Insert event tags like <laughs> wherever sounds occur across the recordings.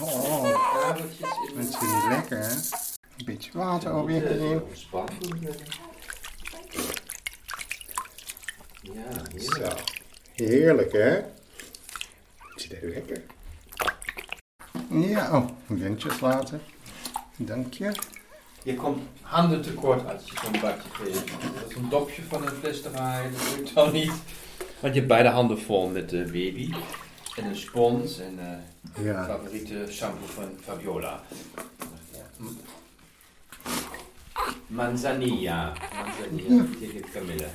Oh, dat is niet lekker, hè? Een beetje water over je heen. Ontspannen. Ja, Zo. heerlijk. Hè? Zit er lekker. Ja, oh, windjes laten. Dank je. Je komt handen tekort als je zo'n badje geeft. Dat is een dopje van een fles draaien, dat lukt al niet. Want je hebt beide handen vol met de baby. En een spons en eh Ja. favoriete shampoo van Fabiola. Manzanilla. Manzanilla tegen Camille.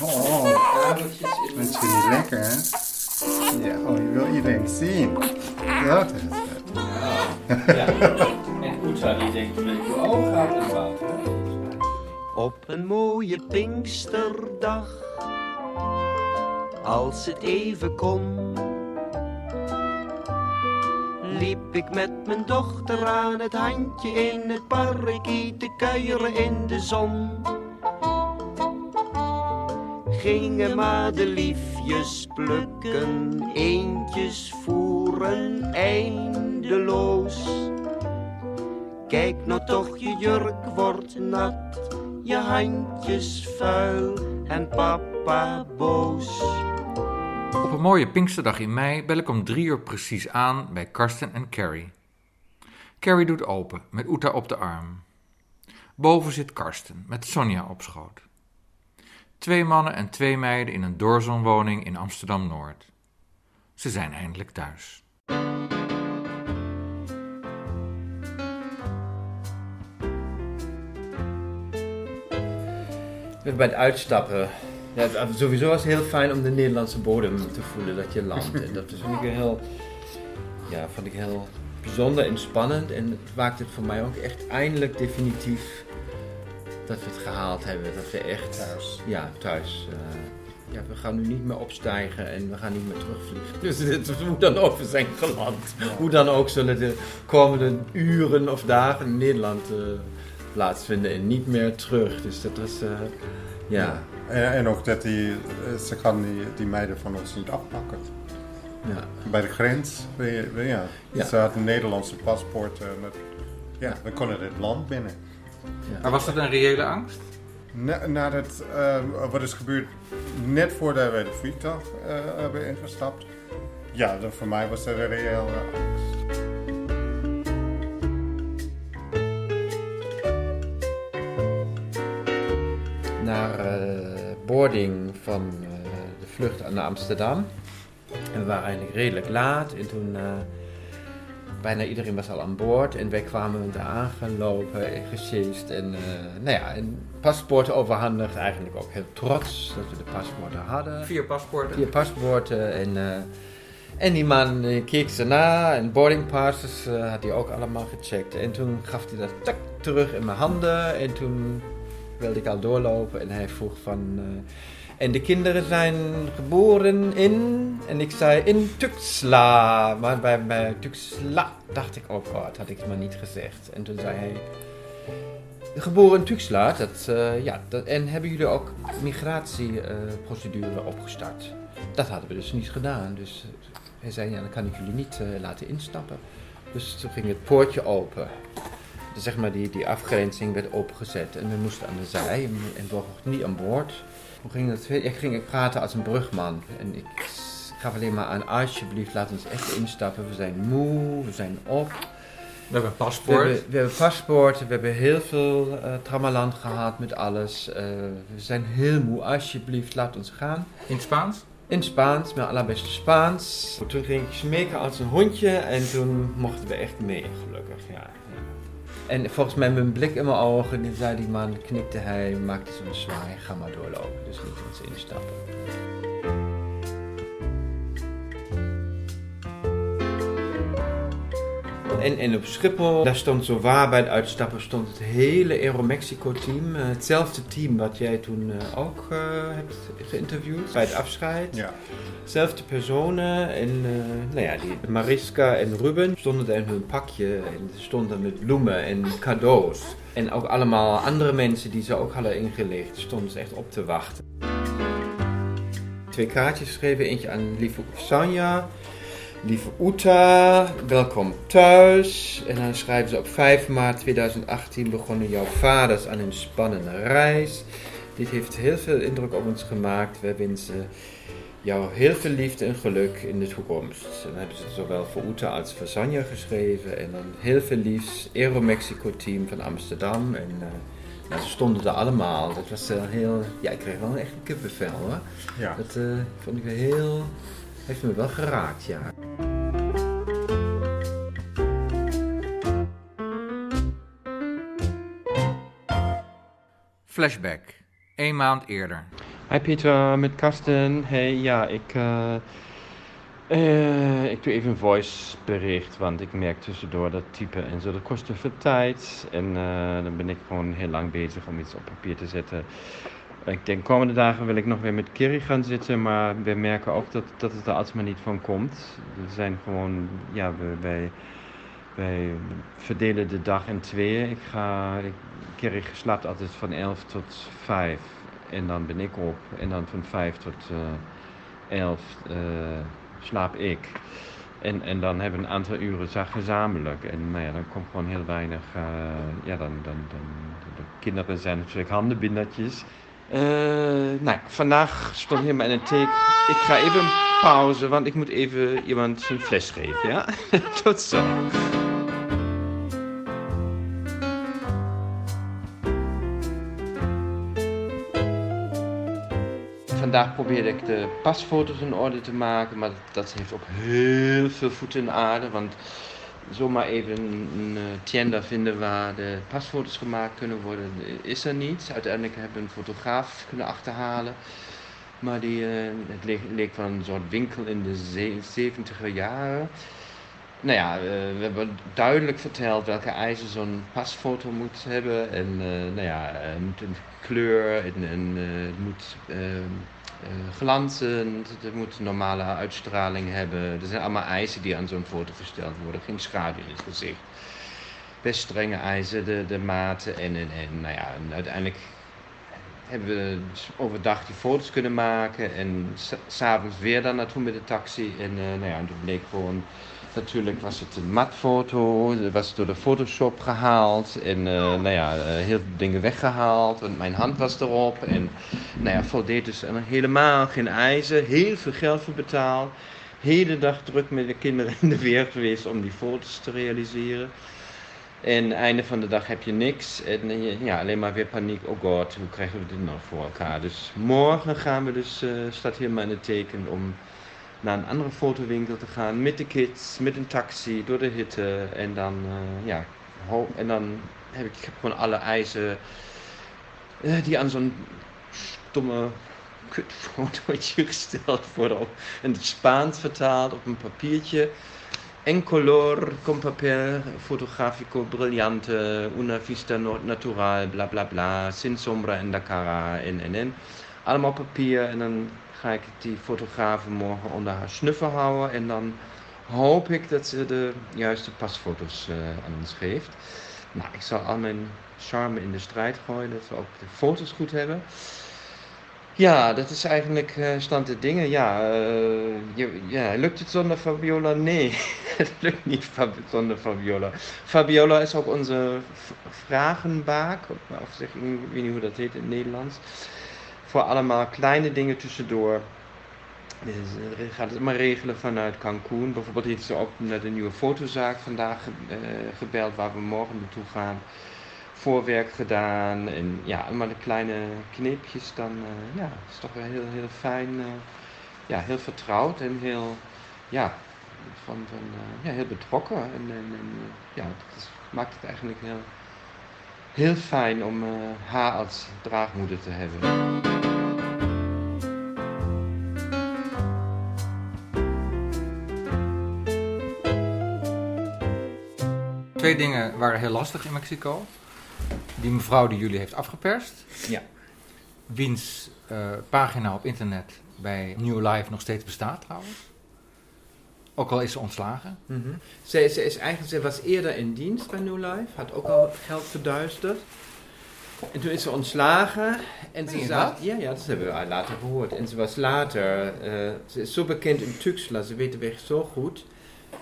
Oh, Kabeltjes in dat is niet lekker, hè? Ja, oh, je wil iedereen zien. Dat is het. Ja. ja. En Uta die denkt, wil je ogen gaat in water. Op een mooie Pinksterdag, als het even kon, liep ik met mijn dochter aan het handje in het parkie te kuieren in de zon. Gingen madeliefjes plukken, eentjes voeren eindeloos. Kijk nou toch, je jurk wordt nat, je handjes vuil en papa boos. Op een mooie Pinksterdag in mei bel ik om drie uur precies aan bij Karsten en Carrie. Carrie doet open, met Uta op de arm. Boven zit Karsten, met Sonja op schoot. Twee mannen en twee meiden in een doorzonwoning in Amsterdam-Noord. Ze zijn eindelijk thuis. Bij het uitstappen. Ja, het- sowieso was het heel fijn om de Nederlandse bodem te voelen dat je landt. En dat vond <laughs> ik heel, ja, vond ik heel bijzonder en spannend. En het maakt het voor mij ook echt eindelijk definitief dat we het gehaald hebben. Dat we echt Thuis. Ja, thuis. eh, ja, we gaan nu niet meer opstijgen en we gaan niet meer terugvliegen. Dus dit, hoe dan ook, we zijn geland. Hoe dan ook zullen de komende uren of dagen in Nederland eh, plaatsvinden en niet meer terug. Dus dat was, eh, ja. En, en ook dat die, eh, ze gaan die, die meiden van ons niet afpakken. ja. Bij de grens, ja. Ja. Ze hadden een Nederlandse paspoort. met, ja, we konden het land binnen. Maar was dat een reële angst? Na, nadat, eh, wat is gebeurd net voordat we de vliegtuig eh, hebben ingestapt. Ja, dan voor mij was dat een reële angst. Naar eh, boarding van eh, de vlucht naar Amsterdam. En we waren eigenlijk redelijk laat en toen... eh, bijna iedereen was al aan boord en wij kwamen daar aangelopen en gesjeest en, eh, nou ja, en paspoorten overhandigd. Eigenlijk ook heel trots dat we de paspoorten hadden. Vier paspoorten. Vier paspoorten en, en die man keek ze na en boarding passes eh, had hij ook allemaal gecheckt. En toen gaf hij dat tak terug in mijn handen en toen wilde ik al doorlopen en hij vroeg van... eh, en de kinderen zijn geboren in, en ik zei in Tuxla. Maar bij, bij Tuxla dacht ik, oh god, had ik maar niet gezegd. En toen zei hij, geboren in Tuxla, dat, eh, ja, dat, en hebben jullie ook migratieprocedure opgestart? Dat hadden we dus niet gedaan. Dus hij zei, ja, dan kan ik jullie niet eh, laten instappen. Dus toen ging het poortje open. Zeg maar, die, die afgrenzing werd opengezet en we moesten aan de zij en, we mochten niet aan boord. Hoe ging dat? Ik ging praten als een brugman en ik gaf alleen maar aan, alsjeblieft, laat ons echt instappen. We zijn moe, we zijn op. We hebben een We paspoort. hebben, we hebben paspoorten, we hebben heel veel uh, tramaland gehad met alles. Eh, we zijn heel moe, alsjeblieft, laat ons gaan. In het Spaans? In Spaans, mijn allerbeste Spaans. Toen ging ik smeken als een hondje en toen mochten we echt mee, gelukkig. Ja. En volgens mij met een blik in mijn ogen, die zei die man, knikte hij, maakte zo'n zwaai, ga maar doorlopen. Dus niet eens instappen. En, en op Schiphol, daar stond zo waar bij het uitstappen, stond het hele Aeromexico-team. eh, hetzelfde team wat jij toen eh, ook eh, hebt geïnterviewd bij het afscheid. Ja. Zelfde personen en nou ja, die Mariska en Ruben stonden daar in hun pakje en stonden met bloemen en cadeaus. En ook allemaal andere mensen die ze ook hadden ingelegd, stonden ze echt op te wachten. twee kaartjes geschreven. Eentje aan lieve Sanja. Lieve Uta, welkom thuis. En dan schrijven ze op 5 maart 2018 begonnen jouw vaders aan een spannende reis. Dit heeft heel veel indruk op ons gemaakt. We wensen jou heel veel liefde en geluk in de toekomst. En dan hebben ze het zowel voor Uta als voor Sanja geschreven. En dan heel veel liefs Aero Mexico team van Amsterdam. En uh, nou, ze stonden er allemaal. Dat was uh, heel... Ja, ik kreeg wel echt een kippenvel hoor. Ja. Dat uh, vond ik wel heel... Heeft me wel geraakt, ja. Flashback. Een maand eerder. Hi Pieter, met Karsten. Hey, ja, ik, uh, uh, ik doe even een voicebericht, want ik merk tussendoor dat typen en zo, dat kost te veel tijd. En uh, dan ben ik gewoon heel lang bezig om iets op papier te zetten. Ik denk, komende dagen wil ik nog weer met Kerry gaan zitten, maar we merken ook dat, dat het er alsmaar niet van komt. We zijn gewoon, ja, we, wij, wij verdelen de dag in tweeën. Ik ga, ik, Kerry slaapt altijd van 11 tot 5 en dan ben ik op. En dan van 5 tot uh, 11 uh, slaap ik. En, en dan hebben we een aantal uren gezamenlijk. En nou ja, dan komt gewoon heel weinig. Uh, ja, dan, dan, dan, de kinderen zijn natuurlijk handenbindertjes. Uh, nou, vandaag stond in een teken. Ik ga even pauze, want ik moet even iemand een fles geven, ja? <laughs> Tot zo. Vandaag probeerde ik de pasfoto's in orde te maken, maar dat heeft ook heel veel voeten in de aarde. Want zomaar even een, een tienda vinden waar de pasfoto's gemaakt kunnen worden, is er niet. Uiteindelijk hebben we een fotograaf kunnen achterhalen. Maar die, uh, het leek, leek van een soort winkel in de 70er jaren. Nou ja, we hebben duidelijk verteld welke eisen zo'n pasfoto moet hebben. En nou ja, het moet een kleur en, en het moet glanzend, het moet normale uitstraling hebben. Er zijn allemaal eisen die aan zo'n foto gesteld worden. Geen schaduw in het gezicht. Best strenge eisen, de, de maten en, en, en nou ja, en uiteindelijk hebben we overdag die foto's kunnen maken en s'avonds weer daar naartoe met de taxi. En uh, nou ja, toen bleek gewoon, natuurlijk was het een matfoto, was door de Photoshop gehaald en uh, nou ja, uh, heel veel dingen weggehaald, want mijn hand was erop. En nou ja, voldeed dus helemaal geen eisen, heel veel geld voor betaald. Hele dag druk met de kinderen in de weer geweest om die foto's te realiseren. En einde van de dag heb je niks. En ja, alleen maar weer paniek. Oh god, hoe krijgen we dit nog voor elkaar? Dus morgen gaan we dus, uh, staat helemaal in het teken om naar een andere fotowinkel te gaan. Met de kids, met een taxi, door de hitte. En dan, uh, ja, en dan heb ik, ik heb gewoon alle eisen uh, die aan zo'n stomme kutfotootje <laughs> gesteld worden. In het Spaans vertaald op een papiertje. En color con papel fotografico brillante, una vista natural, bla bla bla, sin sombra en la cara, en en en. Allemaal papier en dan ga ik die fotografen morgen onder haar snuffen houden en dan hoop ik dat ze de juiste pasfoto's uh, aan ons geeft. Nou, ik zal al mijn charme in de strijd gooien, dat we ook de foto's goed hebben. Ja, dat is eigenlijk uh, stand de dingen. Ja, uh, je, ja, lukt het zonder Fabiola? Nee, <laughs> het lukt niet zonder Fabiola. Fabiola is ook onze vragenbaak, of zeg, ik weet niet hoe dat heet in het Nederlands. Voor allemaal kleine dingen tussendoor. Dus, uh, gaat het maar regelen vanuit Cancun. Bijvoorbeeld heeft ze ook naar de nieuwe fotozaak vandaag gebeld, waar we morgen naartoe gaan voorwerk gedaan. En ja, allemaal de kleine kneepjes. Dan uh, ja, is toch wel heel, heel fijn. Ja, heel vertrouwd en heel, ja, van, van, ja, heel betrokken. En, en, ja, dat maakt het eigenlijk heel, heel fijn om haar als draagmoeder te hebben. Twee dingen waren heel lastig in Mexico. Die mevrouw die jullie heeft afgeperst. Ja. Wiens uh, pagina op internet bij New Life nog steeds bestaat trouwens. Ook al is ze ontslagen. Mm -hmm. ze, ze, is eigenlijk, ze was eerder in dienst bij New Life. Had ook al geld verduisterd. En toen is ze ontslagen. En ze zat, ja, ja, dat hebben we later gehoord. En ze was later, eh, ze is zo bekend in Tuxla, ze weet de weg zo goed.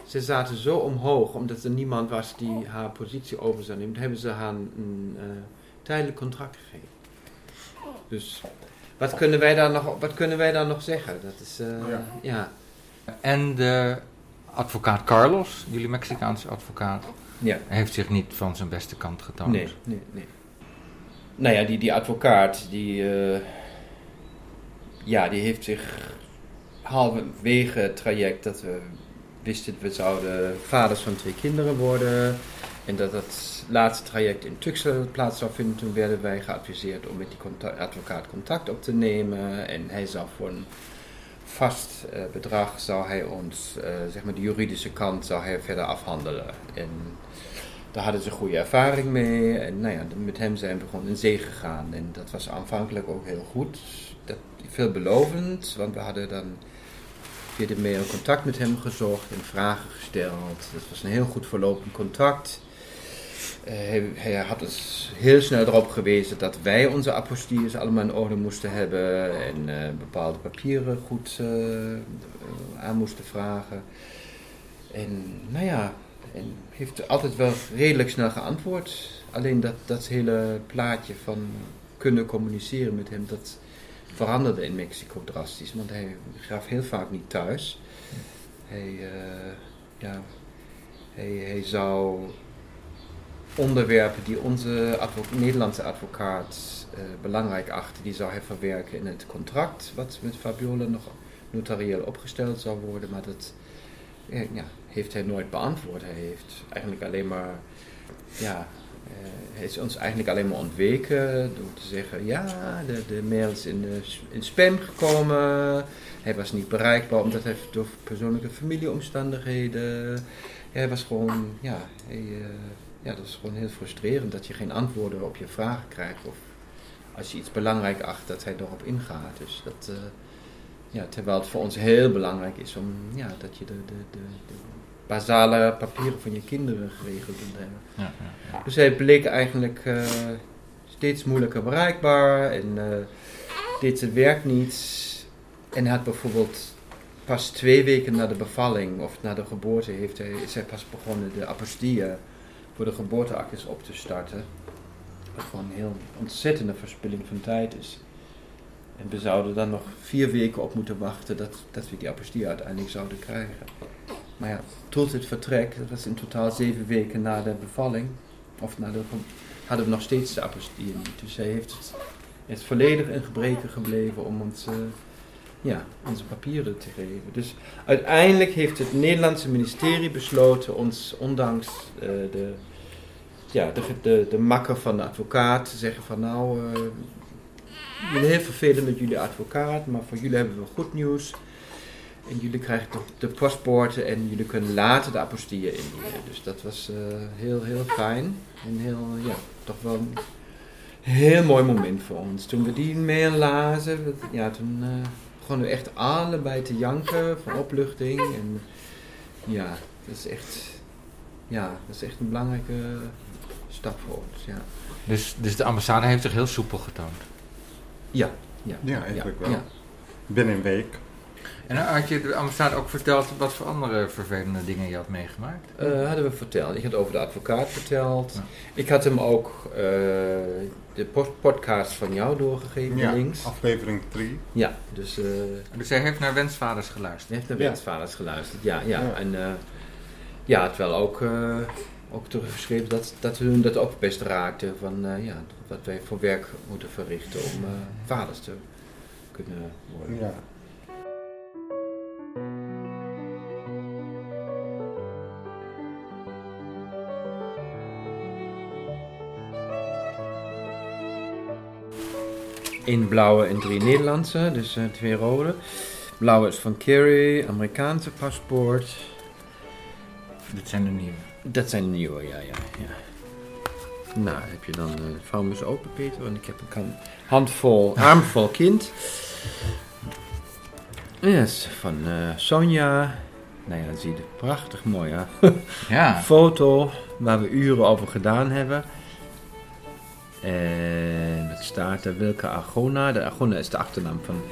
Ze zaten zo omhoog, omdat er niemand was die haar positie over zou nemen. hebben ze haar een eh, tijdelijk contract gegeven. Dus wat kunnen wij daar nog, wat kunnen wij daar nog zeggen? Dat is, eh, Ja. ja. En de advocaat Carlos, jullie Mexicaanse advocaat, ja. heeft zich niet van zijn beste kant getoond. Nee, nee, nee. Nou ja, die, die advocaat, die, eh, ja, die heeft zich halverwege het traject dat we wisten, we zouden vaders van twee kinderen worden. En dat dat laatste traject in Tuxel plaats zou vinden. Toen werden wij geadviseerd om met die contact- advocaat contact op te nemen. En hij zou voor een vast eh, bedrag, zou hij ons, eh, zeg maar de juridische kant, zou hij verder afhandelen. En daar hadden ze goede ervaring mee. En nou ja, met hem zijn we gewoon in zee gegaan. En dat was aanvankelijk ook heel goed. Dat, veelbelovend, want we hadden dan via de mail contact met hem gezocht en vragen gesteld. Dat was een heel goed verlopend contact. Eh, hij, hij had ons heel snel erop gewezen dat wij onze apostilles allemaal in orde moesten hebben en eh, bepaalde papieren goed eh, aan moesten vragen. En nou ja, en heeft altijd wel redelijk snel geantwoord. Alleen dat, dat hele plaatje van kunnen communiceren met hem, dat veranderde in Mexico drastisch. Want hij gaf heel vaak niet thuis. Hij, ja, hij, hij zou onderwerpen die onze Nederlandse advocaat eh, belangrijk achtte, die zou hij verwerken in het contract wat met Fabiola nog notarieel opgesteld zou worden. Maar dat eh, ja, heeft hij nooit beantwoord. Hij heeft eigenlijk alleen maar, ja, eh, hij is ons eigenlijk alleen maar ontweken door te zeggen, ja, de, de mail is in, spam gekomen. Hij was niet bereikbaar omdat hij door persoonlijke familieomstandigheden. Hij was gewoon, ja, hij, ja, dat is gewoon heel frustrerend dat je geen antwoorden op je vragen krijgt. Of als je iets belangrijk acht, dat hij erop ingaat. Dus dat, eh, ja, terwijl het voor ons heel belangrijk is om, ja, dat je de, de, de, de basale papieren van je kinderen geregeld kunt hebben. Ja, ja, ja. Dus hij bleek eigenlijk eh, steeds moeilijker bereikbaar en eh, deed zijn werk niet. En had bijvoorbeeld pas twee weken na de bevalling of na de geboorte heeft hij, is hij pas begonnen de apostille voor de geboorteactes op te starten. Wat gewoon een heel ontzettende verspilling van tijd is. En we zouden dan nog vier weken op moeten wachten dat, dat we die apostille uiteindelijk zouden krijgen. Maar ja, tot het vertrek, dat was in totaal zeven weken na de bevalling, of na de, hadden we nog steeds de apostille niet. Dus hij heeft het, is volledig in gebreken gebleven om ons, eh, ja, onze papieren te geven. Dus uiteindelijk heeft het Nederlandse ministerie besloten ons, ondanks eh, de, ja, de, de, de makker van de advocaat, zeggen van nou, eh jullie heel vervelend met jullie advocaat, maar voor jullie hebben we goed nieuws. En jullie krijgen de, de paspoorten en jullie kunnen later de apostille indienen. Dus dat was eh, heel, heel fijn. En heel, ja, toch wel een heel mooi moment voor ons. Toen we die mail lazen, ja, toen eh, begonnen we echt allebei te janken van opluchting. En ja, dat is echt, ja, dat is echt een belangrijke stap voor ons. Ja, Dus, dus de ambassade heeft zich heel soepel getoond. ja, ja. Ja, eigenlijk wel. ja. Binnen een week. En had je de ambassade ook verteld wat voor andere vervelende dingen je had meegemaakt? Eh, hadden we verteld. Ik had over de advocaat verteld. Ja. Ik had hem ook eh, de podcast van jou doorgegeven, Ja, links. aflevering 3. Ja, dus eh Dus hij heeft naar wensvaders geluisterd. hij heeft naar Ja. wensvaders geluisterd. Ja, ja. Ja. En eh, ja, terwijl ook, eh ook teruggeschreven dat, dat hun dat ook best raakte. Van eh, ja, wat wij voor werk moeten verrichten om eh, vaders te kunnen worden. Ja. Eén blauwe en drie Nederlandse, dus eh, twee rode. Blauwe is van Kerry, Amerikaanse paspoort. Dit zijn de nieuwe. Dat zijn de nieuwe, ja, ja, ja. Nou, heb je dan, uh, vouw hem eens open, Peter, want ik heb een handvol, <laughs> armvol kind. Yes, van eh, Sonja. Nou ja, dat ziet er prachtig mooi uit. <laughs> Ja, Foto waar we uren over gedaan hebben. En wat staat er? Wilke Argona. De Argona is de achternaam van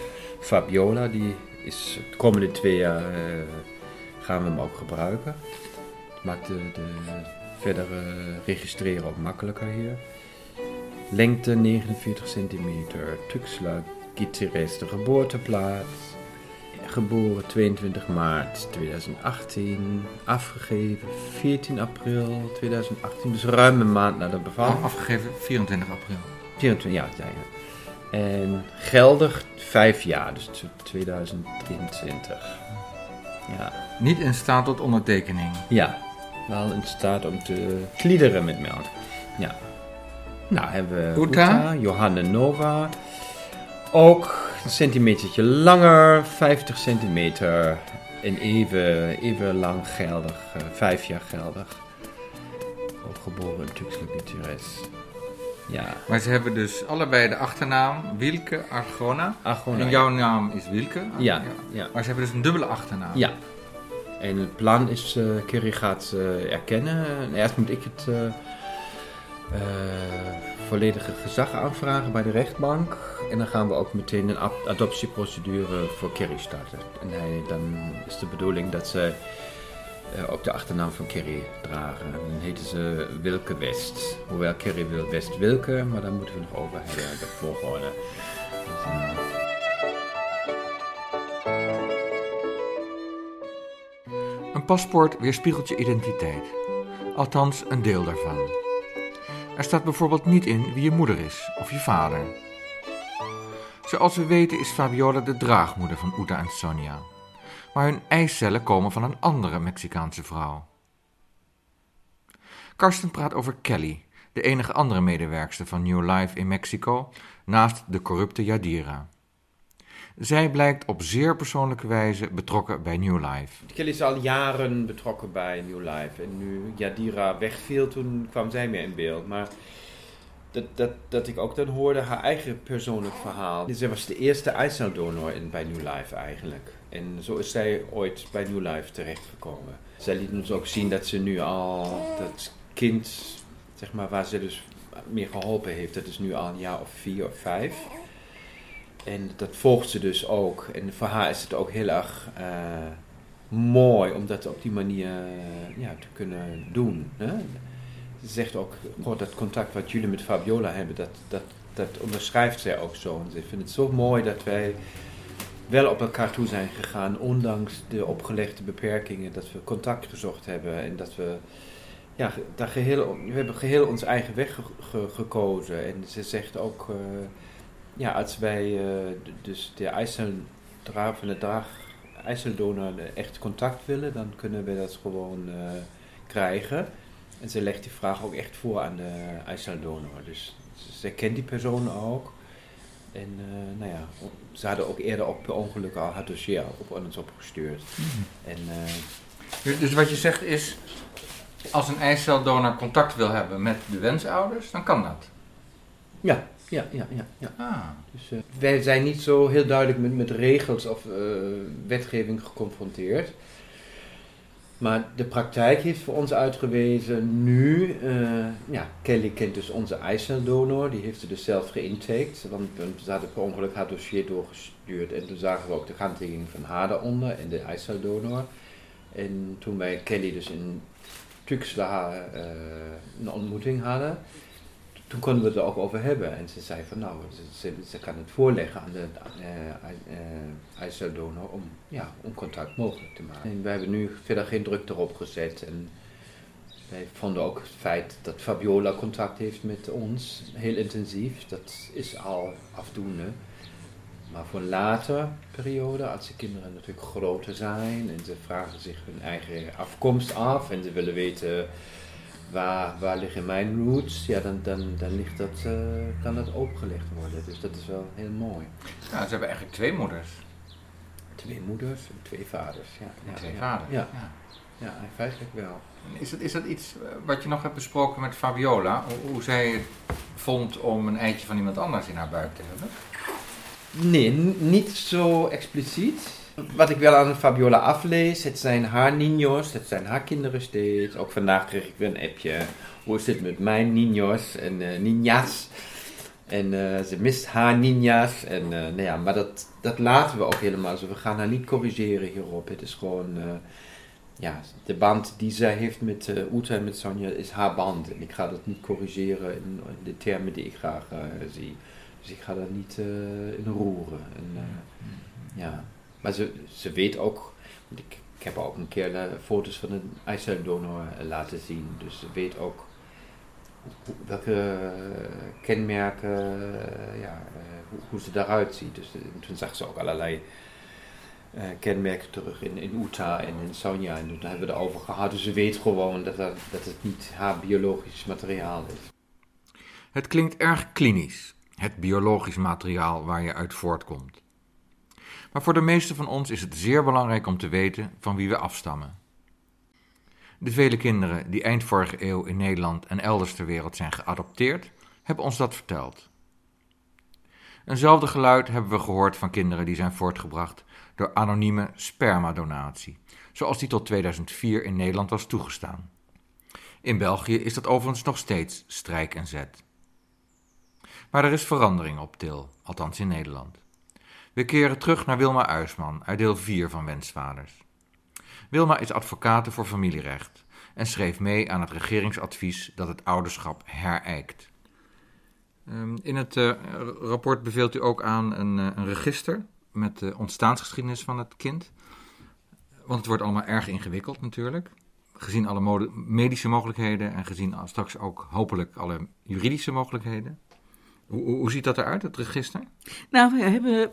Fabiola. Die is de komende twee jaar eh, gaan we hem ook gebruiken. Het maakt de, de verdere registreren ook makkelijker hier. Lengte 49 centimeter. Tuxla Gutierrez, de geboorteplaats. Geboren 22 maart 2018. Afgegeven 14 april 2018. Dus ruim een maand na de bevalling. Oh, afgegeven 24 april. 24 jaar, ja, ja. En geldig 5 jaar, dus tot 2023. Ja. Niet in staat tot ondertekening. Ja, wel in staat om te kliederen met melk. Ja. Nou hebben we Uta. Nova. Ook een centimetertje langer, 50 centimeter. En even, even lang geldig, eh, vijf jaar geldig. Ook geboren in Tuxtla Gutierrez. Ja, Maar ze hebben dus allebei de achternaam Wielke Argona. Argona. En jouw naam is Wielke. Ja, ja. Maar ze hebben dus een dubbele achternaam. Ja. En het plan is, eh Kerry gaat eh, erkennen. En Eerst moet ik het eh, volledige gezag aanvragen bij de rechtbank. En dan gaan we ook meteen een adoptieprocedure voor Kerry starten. En hij, dan is de bedoeling dat ze ook de achternaam van Kerry dragen. En dan heten ze Wilke West. Hoewel Kerry wil West Wilke, maar daar moeten we nog over de volgorde. Dus, paspoort weerspiegelt je identiteit. Althans, een deel daarvan. Er staat bijvoorbeeld niet in wie je moeder is of je vader. Zoals we weten is Fabiola de draagmoeder van Uta en Sonia. Maar hun eicellen komen van een andere Mexicaanse vrouw. Karsten praat over Kelly, de enige andere medewerkster van New Life in Mexico, naast de corrupte Yadira. Zij blijkt op zeer persoonlijke wijze betrokken bij New Life. Kelly is al jaren betrokken bij New Life. En nu Yadira wegviel, toen kwam zij meer in beeld. Maar dat, dat, dat ik ook dan hoorde haar eigen persoonlijk verhaal. Zij was de eerste eiceldonor in, bij New Life eigenlijk. En zo is zij ooit bij New Life terechtgekomen. Zij liet ons ook zien dat ze nu al dat kind, zeg maar, waar ze dus meer geholpen heeft, dat is nu al een jaar of vier of vijf. En dat volgt ze dus ook. En voor haar is het ook heel erg eh, mooi om dat op die manier eh, ja, te kunnen doen. Hè? Ze zegt ook, goh, dat contact wat jullie met Fabiola hebben, dat, dat, dat onderschrijft zij ook zo. Ze vindt het zo mooi dat wij wel op elkaar toe zijn gegaan, ondanks de opgelegde beperkingen, dat we contact gezocht hebben en dat we, ja, daar geheel, we hebben geheel onze eigen weg ge- ge- gekozen. En ze zegt ook, eh, ja, als wij eh, dus de ijzeldraag van de draag, ijzeldonor echt contact willen, dan kunnen we dat gewoon eh, krijgen. En ze legt die vraag ook echt voor aan de ijzeldonor. Dus ze kent die persoon ook. En eh, nou ja, ze hadden ook eerder op ongeluk al haar dossier op ons opgestuurd. En eh, Dus- Dus wat je zegt is, als een eiceldonor contact wil hebben met de wensouders, dan kan dat. ja, ja, ja, ja. ja. Ah. Dus eh, wij zijn niet zo heel duidelijk met, met regels of eh, wetgeving geconfronteerd. Maar de praktijk heeft voor ons uitgewezen nu, eh, ja, Kelly kent dus onze eiceldonor, die heeft ze dus zelf geïntaked, want ze hadden per ongeluk haar dossier doorgestuurd en toen zagen we ook de handtekening van haar daaronder en de eiceldonor. En toen wij Kelly dus in Tuxtla eh, een ontmoeting hadden, toen konden we het er ook over hebben. En ze zei van nou, ze, ze, kan het voorleggen aan de uh, om, ja, om contact mogelijk te maken. En wij hebben nu verder geen druk erop gezet. En wij vonden ook het feit dat Fabiola contact heeft met ons heel intensief. Dat is al afdoende. Maar voor een later periode, als de kinderen natuurlijk groter zijn en ze vragen zich hun eigen afkomst af en ze willen weten waar, waar liggen mijn roots, ja, dan, dan, dan ligt dat, eh, kan dat opgelegd worden. Dus dat is wel heel mooi. Ja, ze hebben eigenlijk twee moeders. Twee moeders en twee vaders. Ja, twee ja. vaders. Ja, Ja. ja, feitelijk wel. Is dat, is dat iets eh, wat je nog hebt besproken met Fabiola? Hoe, hoe zij het vond om een eitje van iemand anders in haar buik te hebben? Nee, niet zo expliciet. Wat ik wel aan Fabiola aflees, het zijn haar niños, het zijn haar kinderen steeds. Ook vandaag kreeg ik weer een appje. Hoe is het met mijn niños en eh niñas? En eh, ze mist haar niñas. En, eh, nou ja, maar dat, dat laten we ook helemaal zo. We gaan haar niet corrigeren hierop. Het is gewoon, ja, de band die zij heeft met Uta en met Sonja is haar band. En ik ga dat niet corrigeren in, in de termen die ik graag zie. Dus ik ga daar niet in roeren. En, ja. Maar ze, weet ook, want ik, heb ook een keer eh, foto's van een eiceldonor eh, laten zien. Dus ze weet ook welke kenmerken, eh, ja, hoe, hoe ze daaruit ziet. Dus toen zag ze ook allerlei kenmerken terug in, in Uta en in Sonja. En toen hebben we het over gehad. Dus ze weet gewoon dat, dat het niet haar biologisch materiaal is. Het klinkt erg klinisch, het biologisch materiaal waar je uit voortkomt. Maar voor de meesten van ons is het zeer belangrijk om te weten van wie we afstammen. De vele kinderen die eind vorige eeuw in Nederland en elders ter wereld zijn geadopteerd, hebben ons dat verteld. Eenzelfde geluid hebben we gehoord van kinderen die zijn voortgebracht door anonieme spermadonatie, zoals die tot 2004 in Nederland was toegestaan. In België is dat overigens nog steeds strijk en zet. Maar er is verandering op Til, althans in Nederland. We keren terug naar Wilma Uisman uit deel 4 van Wensvaders. Wilma is advocate voor familierecht en schreef mee aan het regeringsadvies dat het ouderschap herijkt. Ehm, In het eh, rapport beveelt u ook aan een, eh, een register met de ontstaansgeschiedenis van het kind. Want het wordt allemaal erg ingewikkeld natuurlijk. Gezien alle medische mogelijkheden en gezien straks ook hopelijk alle juridische mogelijkheden. Hoe, hoe, hoe ziet dat eruit, het register? Nou, we hebben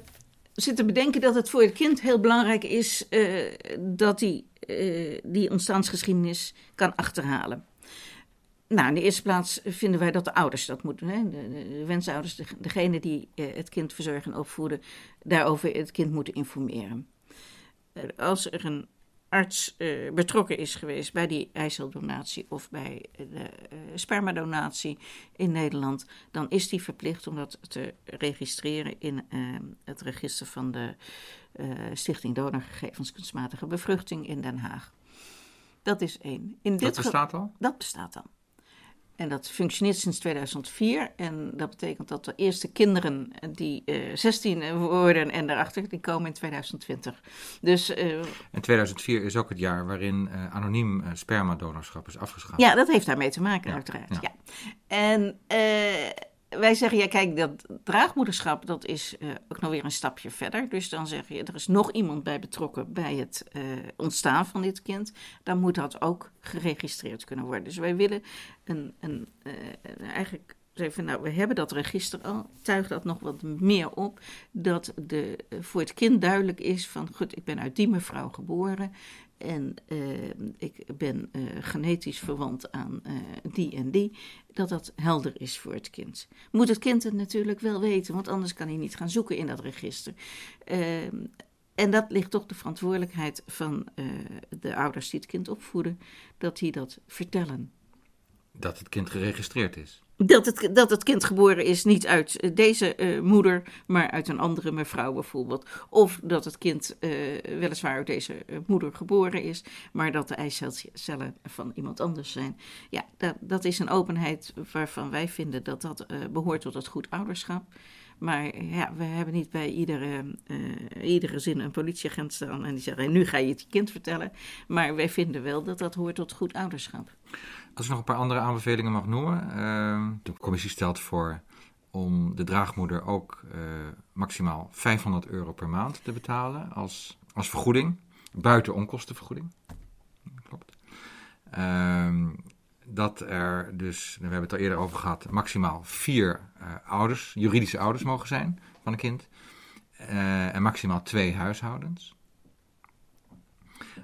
zitten bedenken dat het voor het kind heel belangrijk is eh, dat hij eh, die ontstaansgeschiedenis kan achterhalen. Nou, in de eerste plaats vinden wij dat de ouders dat moeten. Hè? De, de, de wensouders, de, degene die eh, het kind verzorgen en opvoeden, daarover het kind moeten informeren. Als er een arts eh, betrokken is geweest bij die eiceldonatie of bij de eh, spermadonatie in Nederland, dan is die verplicht om dat te registreren in eh, het register van de Stichting Donorgegevens Kunstmatige Bevruchting in Den Haag. Dat is één. In Dat dit bestaat al? dat bestaat dan. En dat functioneert sinds 2004. En dat betekent dat de eerste kinderen die eh 16 worden en daarachter, die komen in 2020. Dus eh, En 2004 is ook het jaar waarin eh, anoniem eh, spermadonorschap is afgeschaft. ja, dat heeft daarmee te maken, Ja, uiteraard. ja. Ja. En eh, wij zeggen, ja, kijk, dat draagmoederschap, dat is eh, ook nog weer een stapje verder. Dus dan zeg je, er is nog iemand bij betrokken bij het eh, ontstaan van dit kind. Dan moet dat ook geregistreerd kunnen worden. Dus wij willen een, een, eh, eigenlijk zeggen nou, we hebben dat register al, tuig dat nog wat meer op, dat de, voor het kind duidelijk is van, goed, ik ben uit die mevrouw geboren en eh, ik ben eh, genetisch verwant aan eh, die en die, dat dat helder is voor het kind. Moet het kind het natuurlijk wel weten, want anders kan hij niet gaan zoeken in dat register. Ehm, en dat ligt toch de verantwoordelijkheid van de ouders die het kind opvoeden, dat die dat vertellen. Dat het kind geregistreerd is. Dat het, dat het kind geboren is niet uit eh, deze eh, moeder, maar uit een andere mevrouw bijvoorbeeld. Of dat het kind eh, weliswaar uit deze moeder geboren is, maar dat de eicellen van iemand anders zijn. Ja, dat, dat is een openheid waarvan wij vinden dat dat eh, behoort tot het goed ouderschap. Maar ja, we hebben niet bij iedere, eh, iedere zin een politieagent staan en die zeggen: nu ga je het je kind vertellen. Maar wij vinden wel dat dat hoort tot goed ouderschap. Als ik nog een paar andere aanbevelingen mag noemen. eh, de commissie stelt voor om de draagmoeder ook eh, maximaal 500 euro per maand te betalen als, als vergoeding. Buiten onkostenvergoeding. Klopt. Ehm, dat er dus, we hebben het al eerder over gehad, maximaal vier eh, ouders, juridische ouders mogen zijn van een kind. Eh, en maximaal twee huishoudens.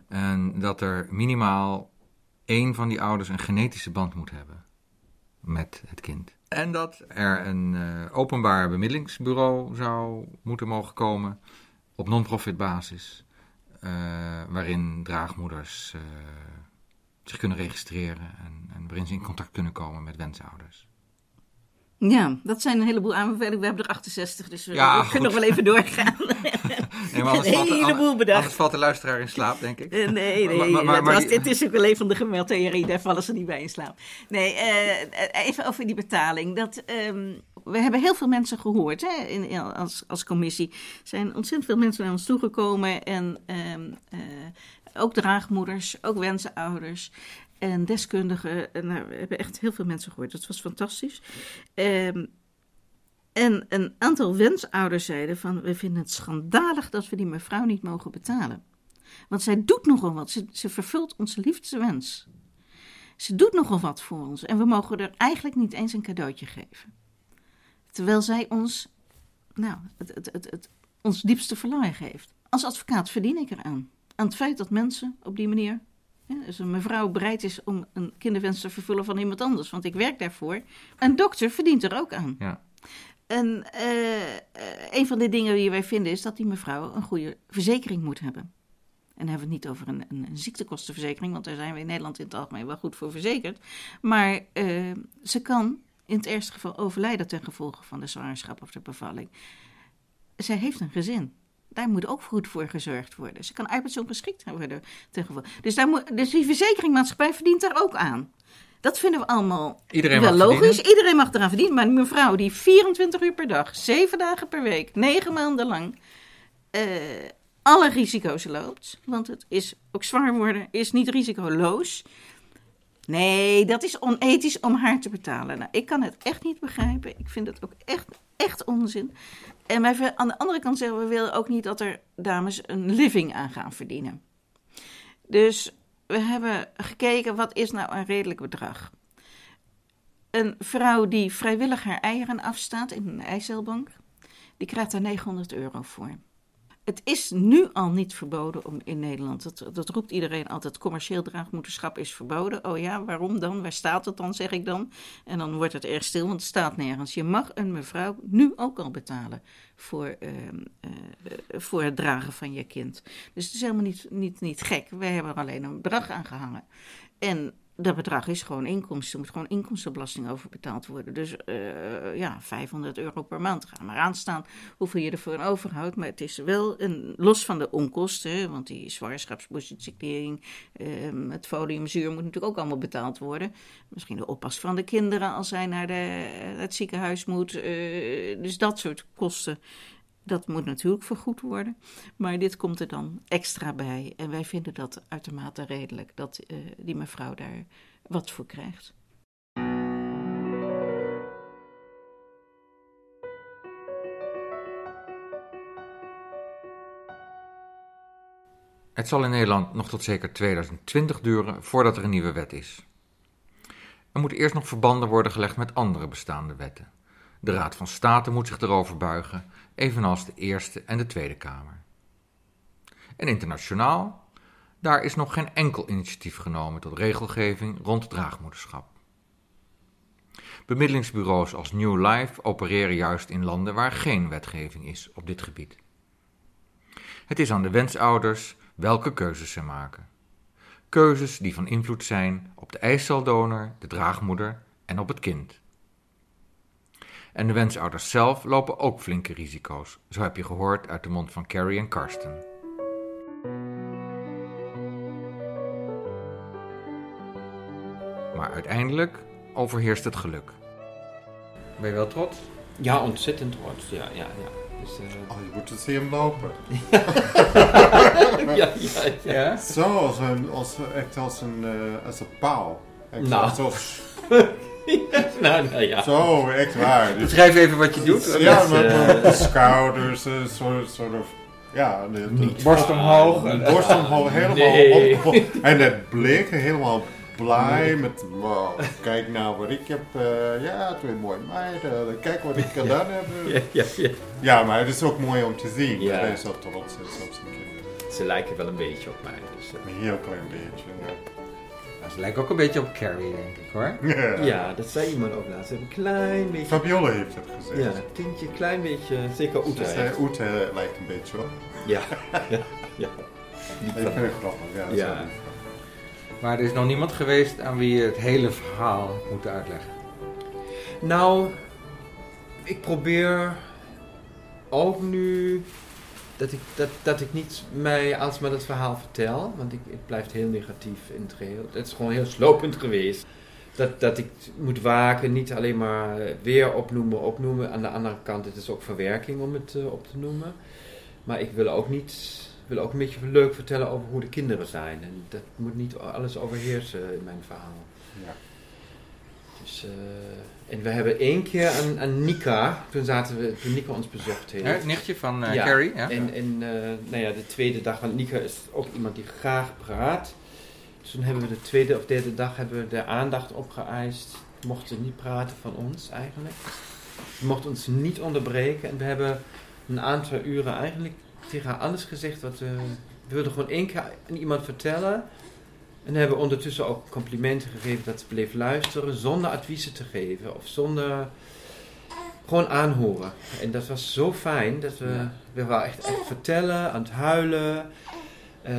En dat er minimaal één van die ouders een genetische band moet hebben met het kind. En dat er een eh, openbaar bemiddelingsbureau zou moeten mogen komen op non-profit basis, eh, waarin draagmoeders eh, zich kunnen registreren en, en waarin ze in contact kunnen komen met wensouders. Ja, dat zijn een heleboel aanbevelingen. We hebben er 68, dus we, Ja, we kunnen nog wel even doorgaan. <laughs> Nee, maar <laughs> Een valt de, heleboel bedacht. anders valt de luisteraar in slaap, denk ik. Eh, Nee, nee, Maar- maar- maar- dat maar was, die- dit is ook wel een van de gemeldtheorieën, daar vallen ze niet bij in slaap. Nee, eh, even over die betaling. Dat, ehm, we hebben heel veel mensen gehoord hè, in, in- als, als commissie. Er zijn ontzettend veel mensen naar ons toegekomen en ehm, eh, ook draagmoeders, ook wensenouders en deskundigen. En, nou, we hebben echt heel veel mensen gehoord, dat was fantastisch. Ehm, en een aantal wensouders zeiden van, we vinden het schandalig dat we die mevrouw niet mogen betalen. Want zij doet nogal wat. Ze, ze vervult onze liefste wens. Ze doet nogal wat voor ons. En we mogen er eigenlijk niet eens een cadeautje geven. Terwijl zij ons, nou, het, het, het, ons diepste verlangen geeft. Als advocaat verdien ik eraan. Aan het feit dat mensen op die manier. Ja, dus een mevrouw bereid is om een kinderwens te vervullen van iemand anders. Want ik werk daarvoor. Een dokter verdient er ook aan. Ja. En eh, eh, een van de dingen die wij vinden is dat die mevrouw een goede verzekering moet hebben. En dan hebben we het niet over een, een, ziektekostenverzekering, want daar zijn we in Nederland in het algemeen wel goed voor verzekerd. Maar eh, ze kan in het ergste geval overlijden ten gevolge van de zwangerschap of de bevalling. Zij heeft een gezin. Daar moet ook goed voor gezorgd worden. Ze kan arbeidsongeschikt worden ten gevolge. Dus, daar moet, dus die verzekeringmaatschappij verdient daar ook aan. Dat vinden we allemaal Iedereen wel logisch. verdienen. Iedereen mag eraan verdienen. Maar een mevrouw die 24 uur per dag, 7 dagen per week, 9 maanden lang eh, alle risico's loopt. Want het is ook zwanger worden is niet risicoloos. Nee, dat is onethisch om haar te betalen. Nou, ik kan het echt niet begrijpen. Ik vind het ook echt, echt onzin. En wij, aan de andere kant zeggen we willen ook niet dat er dames een living aan gaan verdienen. Dus we hebben gekeken, wat is nou een redelijk bedrag? Een vrouw die vrijwillig haar eieren afstaat in een eicelbank, die krijgt daar 900 euro voor. Het is nu al niet verboden om in Nederland, dat, roept iedereen altijd, commercieel draagmoederschap is verboden. Oh ja, waarom dan? Waar staat het dan, zeg ik dan? En dan wordt het erg stil, want het staat nergens. Je mag een mevrouw nu ook al betalen voor, ehm, eh, voor het dragen van je kind. Dus het is helemaal niet, niet, niet gek. Wij hebben er alleen een bedrag aan gehangen. En dat bedrag is gewoon inkomsten. Er moet gewoon inkomstenbelasting over betaald worden. Dus eh, ja, 500 euro per maand. Ga maar aanstaan hoeveel je ervoor overhoudt. Maar het is wel een, los van de onkosten. Want die zwangerschapsbudgettering, ehm, het foliumzuur moet natuurlijk ook allemaal betaald worden. Misschien de oppas van de kinderen als zij naar de, het ziekenhuis moet. eh, dus dat soort kosten. Dat moet natuurlijk vergoed worden. Maar dit komt er dan extra bij. En wij vinden dat uitermate redelijk dat eh, die mevrouw daar wat voor krijgt. Het zal in Nederland nog tot zeker 2020 duren voordat er een nieuwe wet is. Er moeten eerst nog verbanden worden gelegd met andere bestaande wetten. De Raad van State moet zich erover buigen, evenals de Eerste en de Tweede Kamer. En internationaal, daar is nog geen enkel initiatief genomen tot regelgeving rond draagmoederschap. Bemiddelingsbureaus als New Life opereren juist in landen waar geen wetgeving is op dit gebied. Het is aan de wensouders welke keuzes ze maken. Keuzes die van invloed zijn op de eiceldonor, de draagmoeder en op het kind. En de wensouders zelf lopen ook flinke risico's, zo heb je gehoord uit de mond van Carrie en Karsten. Maar uiteindelijk overheerst het geluk. Ben je wel trots? Ja, ontzettend trots. Ja, ja, ja. Dus, eh, Oh, je moet het zien hem lopen. <laughs> ja, ja, ja. Zo, als een, als, echt als een, eh, als een paal. Echt Nou. <laughs> Zo, <laughs> nou, nou ja. zo, echt waar. Dus, Beschrijf even wat je doet. ja, met, eh, met de schouders, een soort, soort of, ja, de, de, Borst omhoog. de borst omhoog, helemaal Nee. op, En het blik, helemaal blij met, wow, kijk nou wat ik heb, eh, ja, twee mooie meiden, kijk wat ik <laughs> gedaan heb. Ja, ja, ja. Ja, maar het is ook mooi om te zien, Ja. dat hij zo trots is op zijn kinderen. Ze lijken wel een beetje op mij. Dus, eh, Een heel klein beetje. Nou, ze lijkt ook een beetje op Carrie, denk ik hoor. Ja. ja, dat zei iemand ook laatst. Een klein beetje. Fabiola heeft het gezegd. Ja, een tintje, een klein beetje. Zeker echt. uh, Oete lijkt een beetje op. Ja, <laughs> ja, ja. Ik vind het grappig, ja. Ja. Maar er is nog niemand geweest aan wie je het hele verhaal moet uitleggen. Nou, ik probeer ook nu dat ik, dat, dat ik niet mij alsmaar dat verhaal vertel, want ik, het blijft heel negatief in het geheel. Het is gewoon heel slopend geweest. Dat, dat ik moet waken, niet alleen maar weer opnoemen, opnoemen. Aan de andere kant, het is ook verwerking om het eh, op te noemen. Maar ik wil ook niet, wil ook een beetje leuk vertellen over hoe de kinderen zijn. En dat moet niet alles overheersen in mijn verhaal. Ja. Dus, eh, en we hebben één keer aan, aan Nika, toen, zaten we, toen Nika ons bezocht heeft. Het nichtje van eh, Ja. Carrie, ja? En, en eh, nou ja, de tweede dag, want Nika is ook iemand die graag praat. Dus toen hebben we de tweede of derde dag hebben we de aandacht opgeëist. Mochten niet praten van ons eigenlijk. Ze mochten ons niet onderbreken. En we hebben een aantal uren eigenlijk tegen haar alles gezegd wat we... We wilden gewoon één keer aan iemand vertellen. En hebben ondertussen ook complimenten gegeven dat ze bleef luisteren zonder adviezen te geven. Of zonder... Gewoon aanhoren. En dat was zo fijn dat we... Ja. We waren echt, echt vertellen, aan het huilen. eh,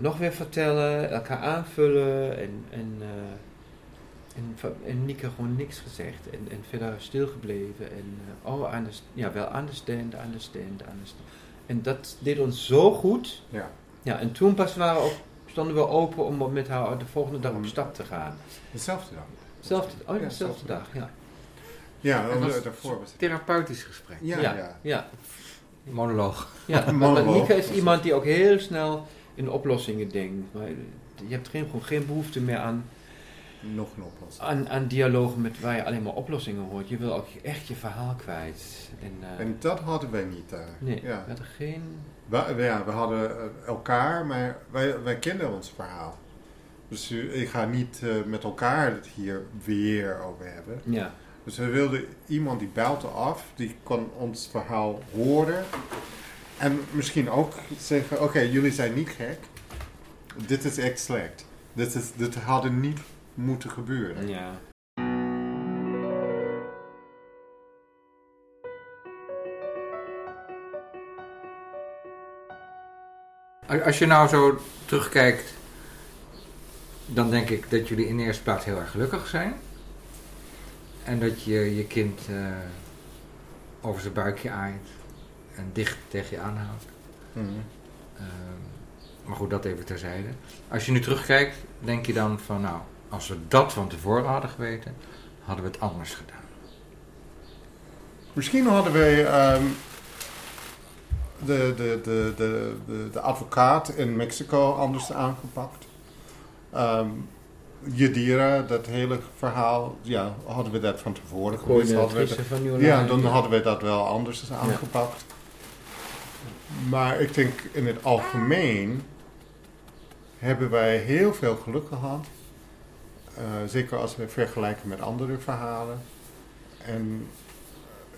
nog weer vertellen, elkaar aanvullen. En, en, eh, en, en Nieke gewoon niks gezegd. En, en verder stilgebleven. En eh, oh, underst- ja, wel understand, understand, understand. En dat deed ons zo goed. Ja. Ja, en toen pas waren we ook, stonden we open om met haar de volgende dag op stap te gaan. Dezelfde dag. Zelfde, oh, Ja, dezelfde dag, ja. Ja, was- daarvoor was het. Therapeutisch gesprek. Ja, Ja, ja. ja. Monoloog. Ja, <laughs> want monoloog. Nika is iemand die ook heel snel in oplossingen denkt. Maar je hebt geen, gewoon geen behoefte meer aan, Nog een oplossing. aan, aan dialogen met waar je alleen maar oplossingen hoort. Je wil ook echt je verhaal kwijt. En, eh, En dat hadden wij niet daar. nee, Ja. we hadden geen... We, ja, we hadden eh, elkaar, maar wij, wij kenden ons verhaal. Dus ik ga niet eh, met elkaar het hier weer over hebben. Ja, Dus we wilden iemand die buitenaf, die kon ons verhaal horen. En misschien ook zeggen, oké, jullie zijn niet gek. Dit is echt slecht. Dit, is, dit had niet moeten gebeuren. ja. Als je nou zo terugkijkt, dan denk ik dat jullie in de eerste plaats heel erg gelukkig zijn. En dat je je kind eh, over zijn buikje aait en dicht tegen je aanhoudt. Mhm. Ehm, maar goed, dat even terzijde. Als je nu terugkijkt, denk je dan van nou, als we dat van tevoren hadden geweten, hadden we het anders gedaan. Misschien hadden wij ehm, de, de, de, de, de, de advocaat in Mexico anders aangepakt. Ehm Jadira, dat hele verhaal, ja, hadden we dat van tevoren gewist. Ja, dan hadden we dat wel anders aangepakt. Maar ik denk in het algemeen hebben wij heel veel geluk gehad. Eh, zeker als we vergelijken met andere verhalen. En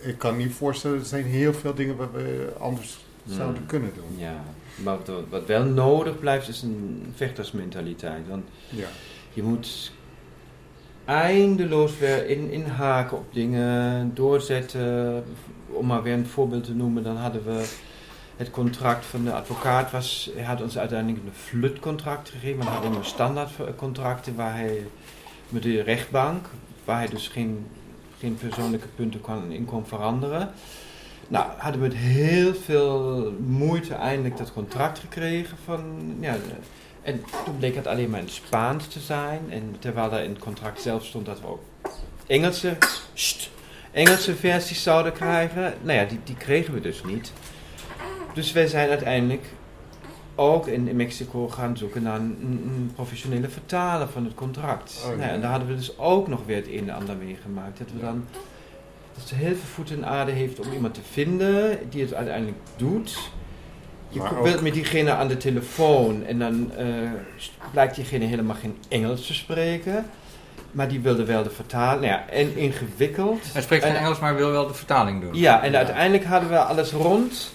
ik kan niet voorstellen, er zijn heel veel dingen wat we anders zouden Hmm. kunnen doen. Ja, maar wat, wat wel nodig blijft is een vechtersmentaliteit. Want Ja. je moet eindeloos weer in, inhaken op dingen, doorzetten. Om maar weer een voorbeeld te noemen, dan hadden we het contract van de advocaat. Was, hij had ons uiteindelijk een flutcontract gegeven, maar dan hadden we standaardcontracten waar hij met de rechtbank, waar hij dus geen, geen persoonlijke punten kon, in kon veranderen. Nou, hadden we met heel veel moeite eindelijk dat contract gekregen van, ja, en toen bleek het alleen maar in Spaans te zijn. En terwijl er in het contract zelf stond dat we ook Engelse, sst, Engelse versies zouden krijgen. Nou ja, die, die kregen we dus niet. Dus wij zijn uiteindelijk ook in, Mexico gaan zoeken naar een, een professionele vertaler van het contract. Oh, nou ja, en daar hadden we dus ook nog weer het een en ander meegemaakt. Dat we dan dat ze heel veel voet in aarde heeft om iemand te vinden die het uiteindelijk doet. Je Maar wilt met diegene aan de telefoon en dan eh, blijkt diegene helemaal geen Engels te spreken. Maar die wilde wel de vertaling. Nou ja, en ingewikkeld. Hij spreekt geen En- Engels, maar wil wel de vertaling doen. Ja, en uiteindelijk hadden we alles rond.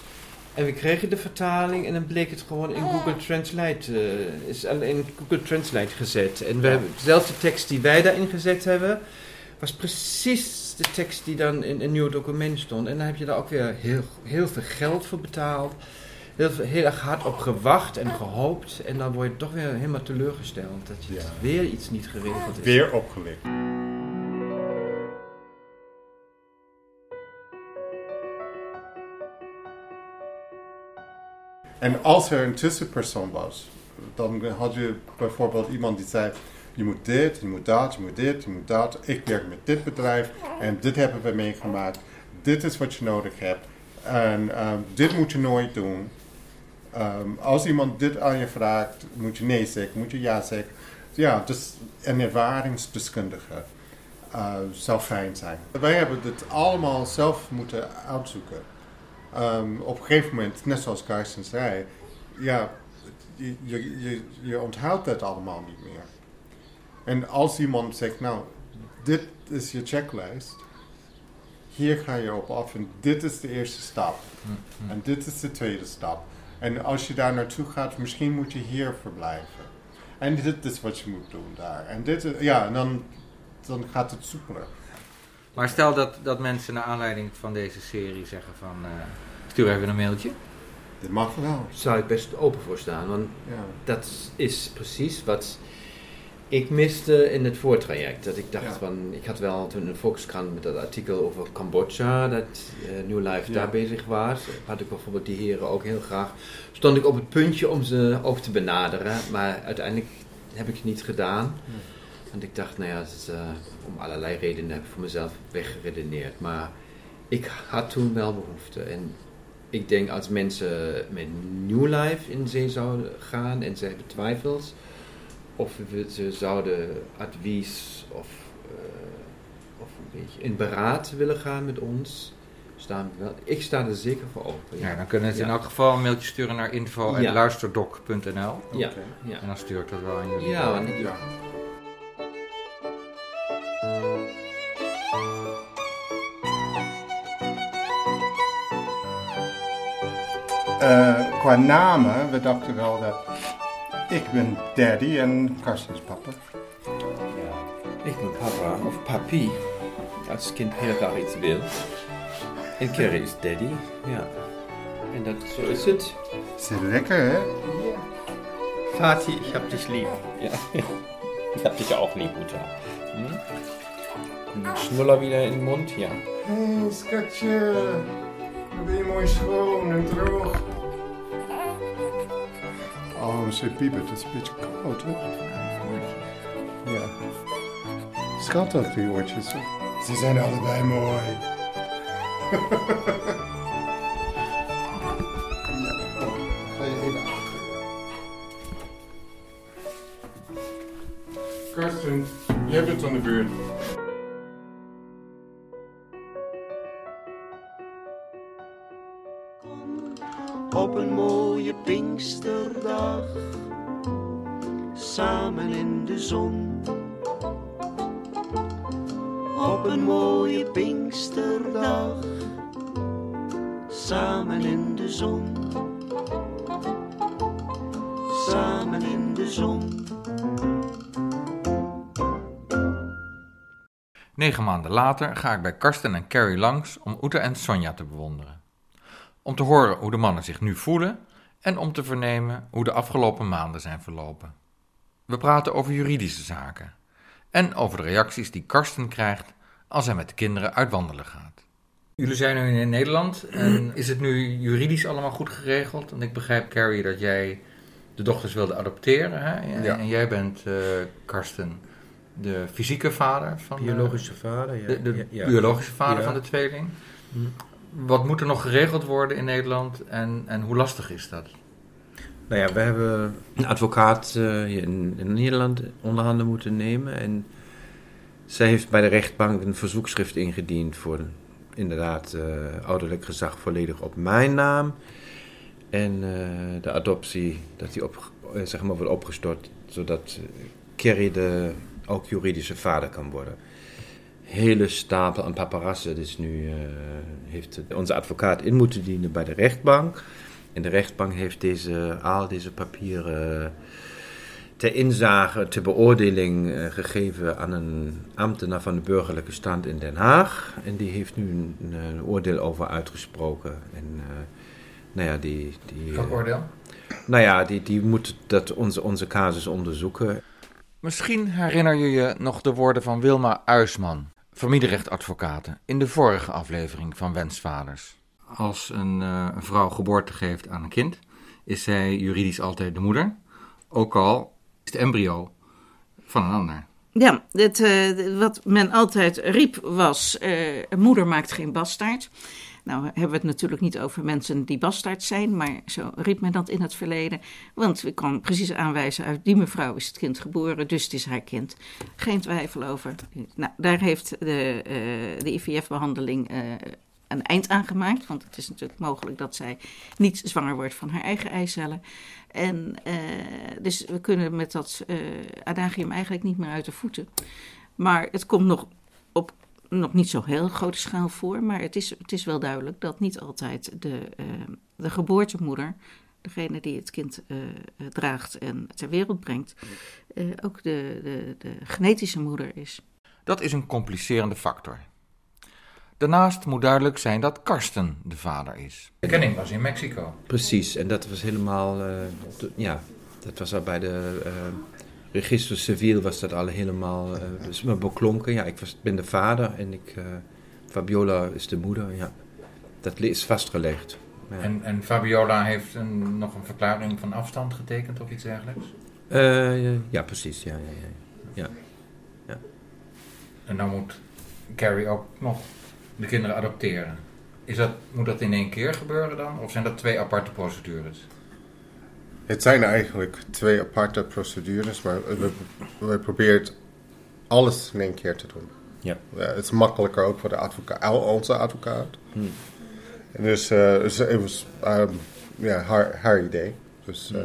En we kregen de vertaling en dan bleek het gewoon in Google Translate, eh, is in Google Translate gezet. En we hebben dezelfde tekst die wij daarin gezet hebben, was precies de tekst die dan in een nieuw document stond. En dan heb je daar ook weer heel, heel veel geld voor betaald. Heel, heel erg hard op gewacht en gehoopt. En dan word je toch weer helemaal teleurgesteld. Dat je weer iets niet geregeld is. Weer opgelicht En als er een tussenpersoon was, dan had je bijvoorbeeld iemand die zei je moet dit, je moet dat, je moet dit, je moet dat. Ik werk met dit bedrijf en dit hebben we meegemaakt. Dit is wat je nodig hebt. En ehm, dit moet je nooit doen. Ehm, als iemand dit aan je vraagt, moet je nee zeggen, moet je ja zeggen. Ja, dus een ervaringsdeskundige uh, zou fijn zijn. Wij hebben dit allemaal zelf moeten uitzoeken. Um, op een gegeven moment, net zoals Karsten zei, ja, je, je, je onthoudt dat allemaal niet meer. En als iemand zegt, nou, dit is je checklist, hier ga je op af en dit is de eerste stap. Mhm. En dit is de tweede stap. En als je daar naartoe gaat, misschien moet je hier verblijven. En dit is wat je moet doen daar. En dit is, ja, en dan, dan gaat het soepeler. Maar stel dat, dat mensen naar aanleiding van deze serie zeggen van... eh, stuur even een mailtje. Dit mag wel. Zou ik best open voor staan, want Ja. dat is precies wat ik miste in het voortraject. Dat ik dacht Ja. van, ik had wel toen een Volkskrant met dat artikel over Cambodja, dat eh, New Life Ja. daar bezig was. Had ik bijvoorbeeld die heren ook heel graag. Stond ik op het puntje om ze ook te benaderen, maar uiteindelijk heb ik het niet gedaan. Want ik dacht, nou ja, is, eh, om allerlei redenen heb ik voor mezelf weggeredeneerd. Maar ik had toen wel behoefte. En ik denk als mensen met New Life in zee zouden gaan en ze hebben twijfels, of we- ze zouden advies of, eh, of een beetje in beraad willen gaan met ons, staan we wel. Ik sta er zeker voor open. Ja, dan kunnen ze in Ja. elk geval een mailtje sturen naar info.luisterdoc.nl Ja, Oké. ja. En dan stuur ik dat wel aan jullie. Ja, want Ja. Eh, qua namen, we dachten wel dat ik ben daddy en Karsten is papa. ik ben papa of papi, als het kind heel graag iets wil. En Carrie is daddy, ja. En dat, zo is het. Is lekker, hè? Vati, ich hab dich lieb. Ja. Ich <laughs> hab dich auch lieb, Uta. Hm? Ein Schnuller wieder in den Mund, ja. Hey, schatje. Dan ben je mooi schoon en droog. Oh, ze piepert. Het is een beetje koud, hè? Ja. Schat ook, die oortjes. Ze zijn allebei mooi. ja, oh, ga je even achter. Karsten, jij bent aan de beurt. Pinksterdag, samen in de zon. Op een mooie Pinksterdag, samen in de zon. Samen in de zon. Negen maanden later ga ik bij Karsten en Carrie langs om Oeta en Sonja te bewonderen. Om te horen hoe de mannen zich nu voelen en om te vernemen hoe de afgelopen maanden zijn verlopen. We praten over juridische zaken en over de reacties die Karsten krijgt als hij met de kinderen uit wandelen gaat. Jullie zijn nu in Nederland en is het nu juridisch allemaal goed geregeld? Want ik begrijp, Carrie, dat jij de dochters wilde adopteren. Hè? En, Ja. en jij bent, eh, Karsten, de fysieke vader van de- Biologische vader, ja. de, de ja, ja. biologische vader Ja. van de tweeling. Wat moet er nog geregeld worden in Nederland en, en hoe lastig is dat? Nou ja, we hebben een advocaat eh, hier in, in Nederland onder handen moeten nemen. En zij heeft bij de rechtbank een verzoekschrift ingediend voor inderdaad eh, ouderlijk gezag volledig op mijn naam. En eh, de adoptie, dat die op, eh, zeg maar wordt opgestort, zodat eh, Kerry de ook juridische vader kan worden. Hele stapel aan paparassen. Dus nu eh, heeft onze advocaat in moeten dienen bij de rechtbank. En de rechtbank heeft deze, al deze papieren ter inzage, ter beoordeling eh, gegeven aan een ambtenaar van de burgerlijke stand in Den Haag. En die heeft nu een, een oordeel over uitgesproken. En eh, nou ja, die, die, eh, oordeel? nou ja, die, die moet dat onze, onze casus onderzoeken. Misschien herinner je je nog de woorden van Wilma Uisman, familierechtadvocate, in de vorige aflevering van Wensvaders. Als een, eh, een vrouw geboorte geeft aan een kind, is zij juridisch altijd de moeder, ook al is het embryo van een ander. Ja, het, eh, wat men altijd riep was: eh, een moeder maakt geen bastaard. Nou hebben we het natuurlijk niet over mensen die bastaard zijn, maar zo riep men dat in het verleden. Want we kan precies aanwijzen, uit die mevrouw is het kind geboren, dus het is haar kind. Geen twijfel over. Nou, daar heeft de, eh, de IVF-behandeling eh, een eind aan gemaakt. Want het is natuurlijk mogelijk dat zij niet zwanger wordt van haar eigen eicellen. En eh, dus we kunnen met dat adagium eigenlijk niet meer uit de voeten. Maar het komt nog nog niet zo heel grote schaal voor. Maar het is, het is wel duidelijk dat niet altijd de, eh, de geboortemoeder, degene die het kind eh, draagt en ter wereld brengt, eh, ook de, de, de genetische moeder is. Dat is een complicerende factor. Daarnaast moet duidelijk zijn dat Karsten de vader is. De kenning was in Mexico. Precies, en dat was helemaal, eh, ja, dat was al bij de register civiel was dat al helemaal, eh dus me beklonken. Ja, ik was, ben de vader en ik, eh, Fabiola is de moeder, ja. Dat is vastgelegd. Ja. En, en Fabiola heeft een, nog een verklaring van afstand getekend of iets dergelijks. Eh, ja, precies, ja, ja, ja. En dan moet Carrie ook nog de kinderen adopteren. Is dat, moet dat in één keer gebeuren dan? Of zijn dat twee aparte procedures? Het zijn eigenlijk twee aparte procedures, maar we, we proberen alles in één keer te doen. Ja. het is makkelijker ook voor de advocaat, onze advocaat. Hmm. En dus eh, dus het was ehm, ja, haar, haar idee. Dus eh,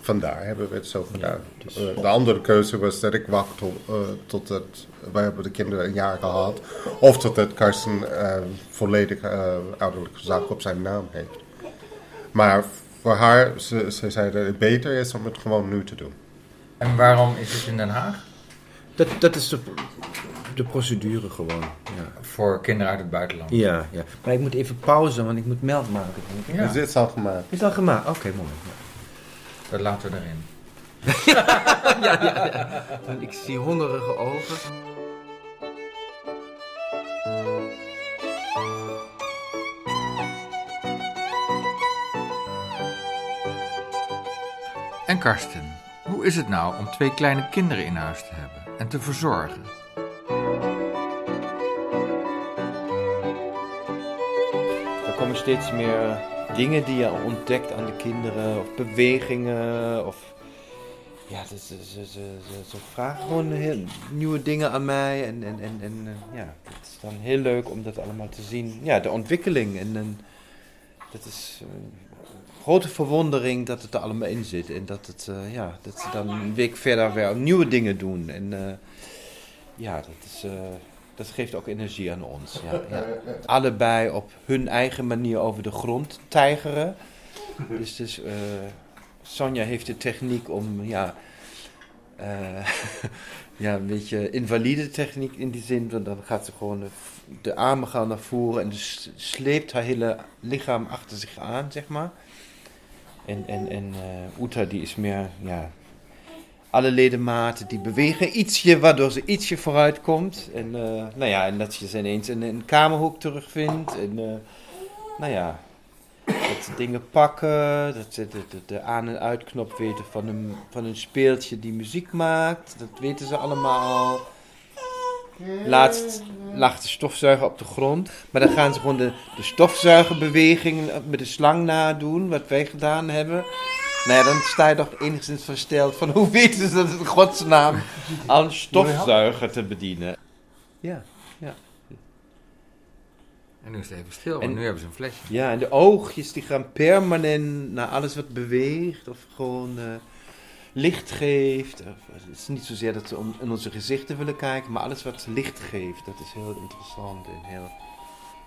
vandaar hebben we het zo gedaan. dus- Eh, de andere keuze was dat ik wacht tot, eh, het, wij hebben de kinderen een jaar gehad. Of tot het Karsten eh, volledig eh, ouderlijk gezag op zijn naam heeft. Maar voor haar, ze, ze zei dat het beter is om het gewoon nu te doen. En waarom is het in Den Haag? Dat, dat is de, de procedure gewoon, ja. Voor kinderen uit het buitenland. Ja, ja. Maar ik moet even pauze, want ik moet melk maken. Ja, Dus dit is al gemaakt. Is dat gemaakt? Oké, mooi. Ja. dat laten we erin. <laughs> ja, ja, ja. Want ik zie hongerige ogen. En Karsten, hoe is het nou om twee kleine kinderen in huis te hebben en te verzorgen? Er komen steeds meer dingen die je ontdekt aan de kinderen, of bewegingen, of... Ja, ze, vragen gewoon heel nieuwe dingen aan mij en, en, en, en eh, ja, het is dan heel leuk om dat allemaal te zien. Ja, de ontwikkeling en, dat is eh, grote verwondering dat het er allemaal in zit en dat, het, eh, ja, dat ze dan een week verder weer nieuwe dingen doen. En eh, ja, dat is... eh, dat geeft ook energie aan ons. Ja, ja. <laughs> Allebei op hun eigen manier over de grond tijgeren. Dus, dus Sonja heeft de techniek om, ja, <laughs> ja, een beetje invalide techniek in die zin. Want dan gaat ze gewoon de, de armen gaan naar voren en dus sleept haar hele lichaam achter zich aan, zeg maar. En, en, en eh die is meer, ja, alle ledematen die bewegen ietsje, waardoor ze ietsje vooruit komt. En, eh, nou ja, en dat je ze ineens in een kamerhoek terugvindt. En, eh, nou ja, dat ze dingen pakken, dat ze de aan- en uitknop weten van een, van een speeltje die muziek maakt. Dat weten ze allemaal. Laatst lag de stofzuiger op de grond. Maar dan gaan ze gewoon de, de stofzuigerbeweging met de slang nadoen, wat wij gedaan hebben. Nou ja, dan sta je toch enigszins versteld van <laughs> hoe weten ze dat het in godsnaam een stofzuiger te bedienen. Ja, En nu is het even stil, want En- nu hebben ze een flesje. ja, en de oogjes die gaan permanent naar alles wat beweegt of gewoon eh, licht geeft. Of, het is niet zozeer dat ze om, in onze gezichten willen kijken, maar alles wat licht geeft, dat is heel interessant en heel,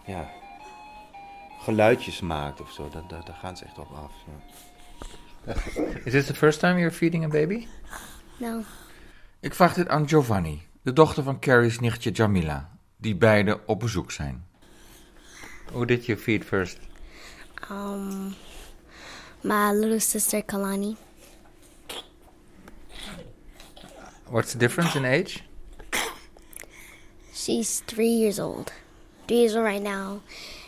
ja, geluidjes maakt of zo. Daar, daar, daar gaan ze echt op af. ja. Is this the first time you're feeding a baby? No. Ik vraag dit aan Giovanni, de dochter van Carrie's nichtje Jamila, die beide op bezoek zijn. Who did you feed first? Um, my little sister Kalani. What's the difference in age? <coughs> She's three years old. Three years old right now,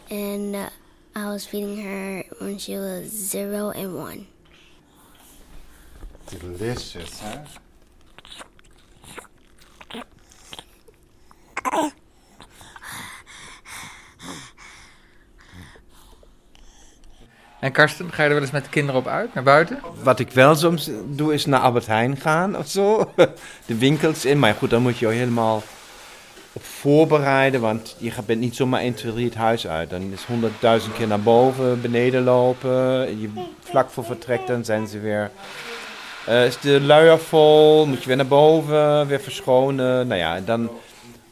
and uh, I was feeding her when she was zero and one. Delicious, hè? <coughs> En Karsten, ga je er wel eens met de kinderen op uit, naar buiten? Wat ik wel soms doe, is naar Albert Heijn gaan of zo. <laughs> De winkels in. Maar goed, dan moet je je helemaal op voorbereiden. Want je bent niet zomaar 1, 2, 3 het huis uit. Dan is honderdduizend keer naar boven, beneden lopen. En je, vlak voor vertrek, dan zijn ze weer... eh, is de luier vol, moet je weer naar boven, weer verschonen. Nou ja, dan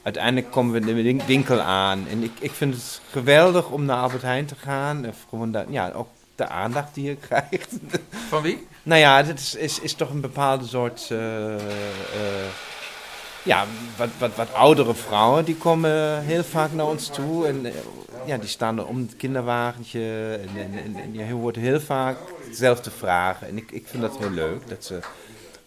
uiteindelijk komen we in de win- winkel aan. En ik, ik vind het geweldig om naar Albert Heijn te gaan. Of gewoon ja, ook de aandacht die je <laughs> krijgt. Van wie? Nou ja, dit is, is, is toch een bepaalde soort. eh, eh, ja, wat, wat, wat oudere vrouwen die komen heel vaak naar ons toe. En eh, ja, die staan er om het kinderwagentje. En, en, en, en je hoort heel vaak dezelfde vragen. En ik, ik vind dat heel leuk. Dat ze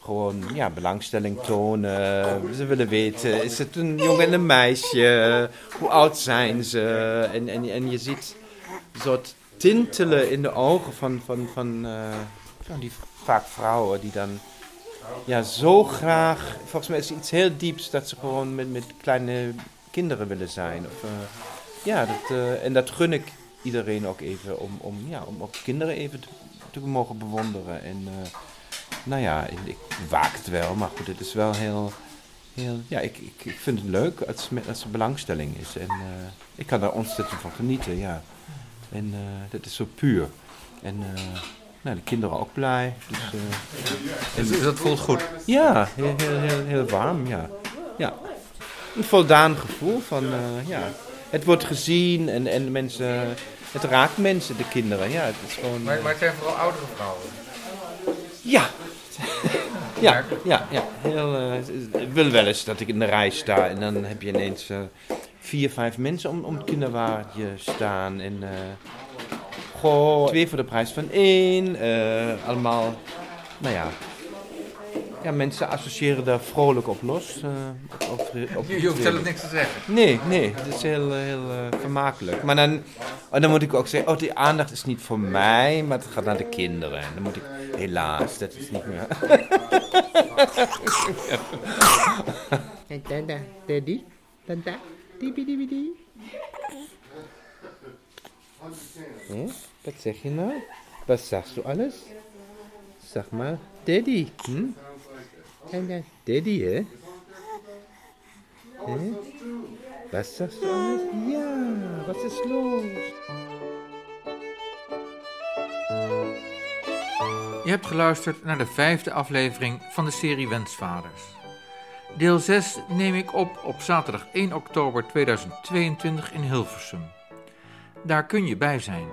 gewoon ja, belangstelling tonen. Ze willen weten, is het een jongen en een meisje? Hoe oud zijn ze? En, en, en je ziet een soort tintelen in de ogen van, van, van eh, van die vaak vrouwen die dan ja, zo graag, volgens mij is het iets heel dieps dat ze gewoon met, met kleine kinderen willen zijn. Of, eh, ja, dat, eh, en dat gun ik iedereen ook even om, om, ja, om ook kinderen even te, te mogen bewonderen. En eh, nou ja, ik, ik waak het wel, maar goed, het is wel heel, heel ja, ik, ik, ik vind het leuk als, als er belangstelling is. En eh, ik kan daar ontzettend van genieten, ja. En eh dat is zo puur. En eh, nou, de kinderen ook blij. Dus, eh, Dus dat voelt goed. ja, heel, heel, heel, heel warm, ja. ja. Een voldaan gevoel van, ja. Het wordt gezien en, en mensen, het raakt mensen, de kinderen. Ja, het is gewoon... Maar, maar het zijn vooral oudere vrouwen. Ja. <laughs> ja, ja, ja. Heel, eh, ik wil wel eens dat ik in de rij sta en dan heb je ineens vier, vijf mensen om, om het kinderwagentje staan. En eh goh, twee voor de prijs van één. eh, allemaal, nou ja. Ja, mensen associëren daar vrolijk op los. eh, op, op, Je, je hoeft zelf niks te zeggen. Nee, nee, het is heel, heel vermakelijk. Maar dan, en dan moet ik ook zeggen, oh, die aandacht is niet voor mij, maar het gaat naar de kinderen. En dan moet ik, helaas, dat is niet meer. <laughs> Dada, daddy, dada, Hm? Wat zeg je nou? Wat zegt u alles? Zeg maar, daddy. Hm? Daddy, hè? Hè? Was sagst du alles? Ja, was ist los? Je hebt geluisterd naar de vijfde aflevering van de serie Wensvaders. Deel 6 neem ik op op zaterdag 1 oktober 2022 in Hilversum. Daar kun je bij zijn.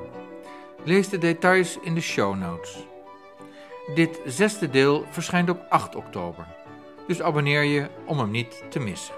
Lees de details in de show notes. Dit zesde deel verschijnt op 8 oktober. Dus abonneer je om hem niet te missen.